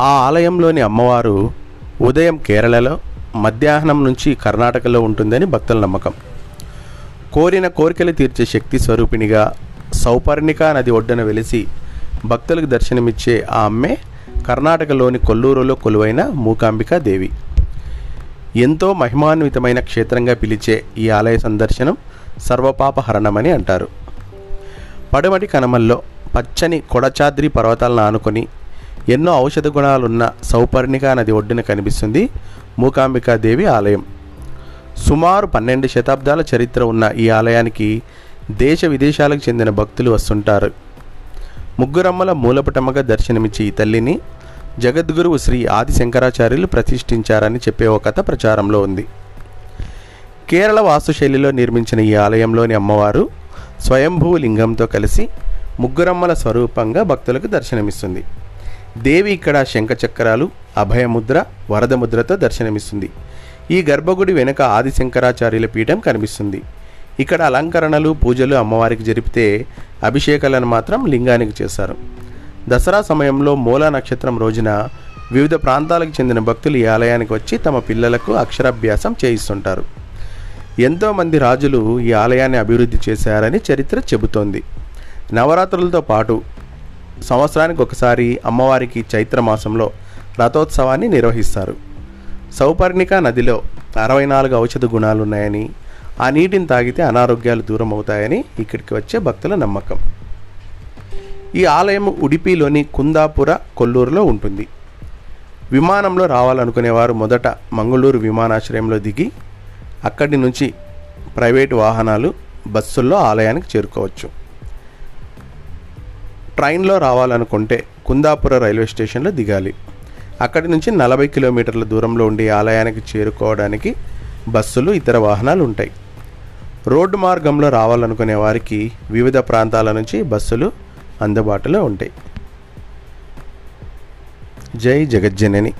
ఆ ఆలయంలోని అమ్మవారు ఉదయం కేరళలో మధ్యాహ్నం నుంచి కర్ణాటకలో ఉంటుందని భక్తుల నమ్మకం. కోరిన కోరికలు తీర్చే శక్తి స్వరూపిణిగా సౌపర్ణిక నది ఒడ్డున వెలిసి భక్తులకు దర్శనమిచ్చే ఆ అమ్మే కర్ణాటకలోని కొల్లూరులో కొలువైన మూకాంబికా దేవి. ఎంతో మహిమాన్వితమైన క్షేత్రంగా పిలిచే ఈ ఆలయ సందర్శనం సర్వపాపహరణమని అంటారు. పడమటి కనమల్లో పచ్చని కొడచాద్రి పర్వతాలను ఆనుకొని ఎన్నో ఔషధ గుణాలున్న సౌపర్ణికా నది ఒడ్డున కనిపిస్తుంది మూకాంబికాదేవి ఆలయం. సుమారు పన్నెండు శతాబ్దాల చరిత్ర ఉన్న ఈ ఆలయానికి దేశ విదేశాలకు చెందిన భక్తులు వస్తుంటారు. ముగ్గురమ్మల మూలపటమ్మగా దర్శనమిచ్చి ఈ తల్లిని జగద్గురువు శ్రీ ఆది శంకరాచార్యులు ప్రతిష్ఠించారని చెప్పే ఒక కథ ప్రచారంలో ఉంది. కేరళ వాస్తుశైలిలో నిర్మించిన ఈ ఆలయంలోని అమ్మవారు స్వయంభూ లింగంతో కలిసి ముగ్గురమ్మల స్వరూపంగా భక్తులకు దర్శనమిస్తుంది. దేవి ఇక్కడ శంఖచక్రాలు అభయముద్ర వరదముద్రతో దర్శనమిస్తుంది. ఈ గర్భగుడి వెనుక ఆది శంకరాచార్యుల పీఠం కనిపిస్తుంది. ఇక్కడ అలంకరణలు పూజలు అమ్మవారికి జరిపితే అభిషేకాలను మాత్రం లింగానికి చేశారు దసరా సమయంలో మూలా నక్షత్రం రోజున వివిధ ప్రాంతాలకు చెందిన భక్తులు ఈ ఆలయానికి వచ్చి తమ పిల్లలకు అక్షరాభ్యాసం చేయిస్తుంటారు. ఎంతోమంది రాజులు ఈ ఆలయాన్ని అభివృద్ధి చేశారని చరిత్ర చెబుతోంది. నవరాత్రులతో పాటు సంవత్సరానికి ఒకసారి అమ్మవారికి చైత్ర మాసంలో రథోత్సవాన్ని నిర్వహిస్తారు. సౌపర్ణిక నదిలో అరవై నాలుగు ఔషధ గుణాలు ఉన్నాయని ఆ నీటిని తాగితే అనారోగ్యాలు దూరం అవుతాయని ఇక్కడికి వచ్చే భక్తుల నమ్మకం. ఈ ఆలయం ఉడిపిలోని కుందాపుర కొల్లూరులో ఉంటుంది. విమానంలో రావాలనుకునేవారు మొదట మంగళూరు విమానాశ్రయంలో దిగి అక్కడి నుంచి ప్రైవేటు వాహనాలు బస్సుల్లో ఆలయానికి చేరుకోవచ్చు. ట్రైన్లో రావాలనుకుంటే కుందాపుర రైల్వే స్టేషన్లో దిగాలి. అక్కడి నుంచి నలభై కిలోమీటర్ల దూరంలో ఉండే ఆలయానికి చేరుకోవడానికి బస్సులు ఇతర వాహనాలు ఉంటాయి. రోడ్డు మార్గంలో రావాలనుకునే వారికి వివిధ ప్రాంతాల నుంచి బస్సులు అందుబాటులో ఉంటాయి. జై జగజ్జనని.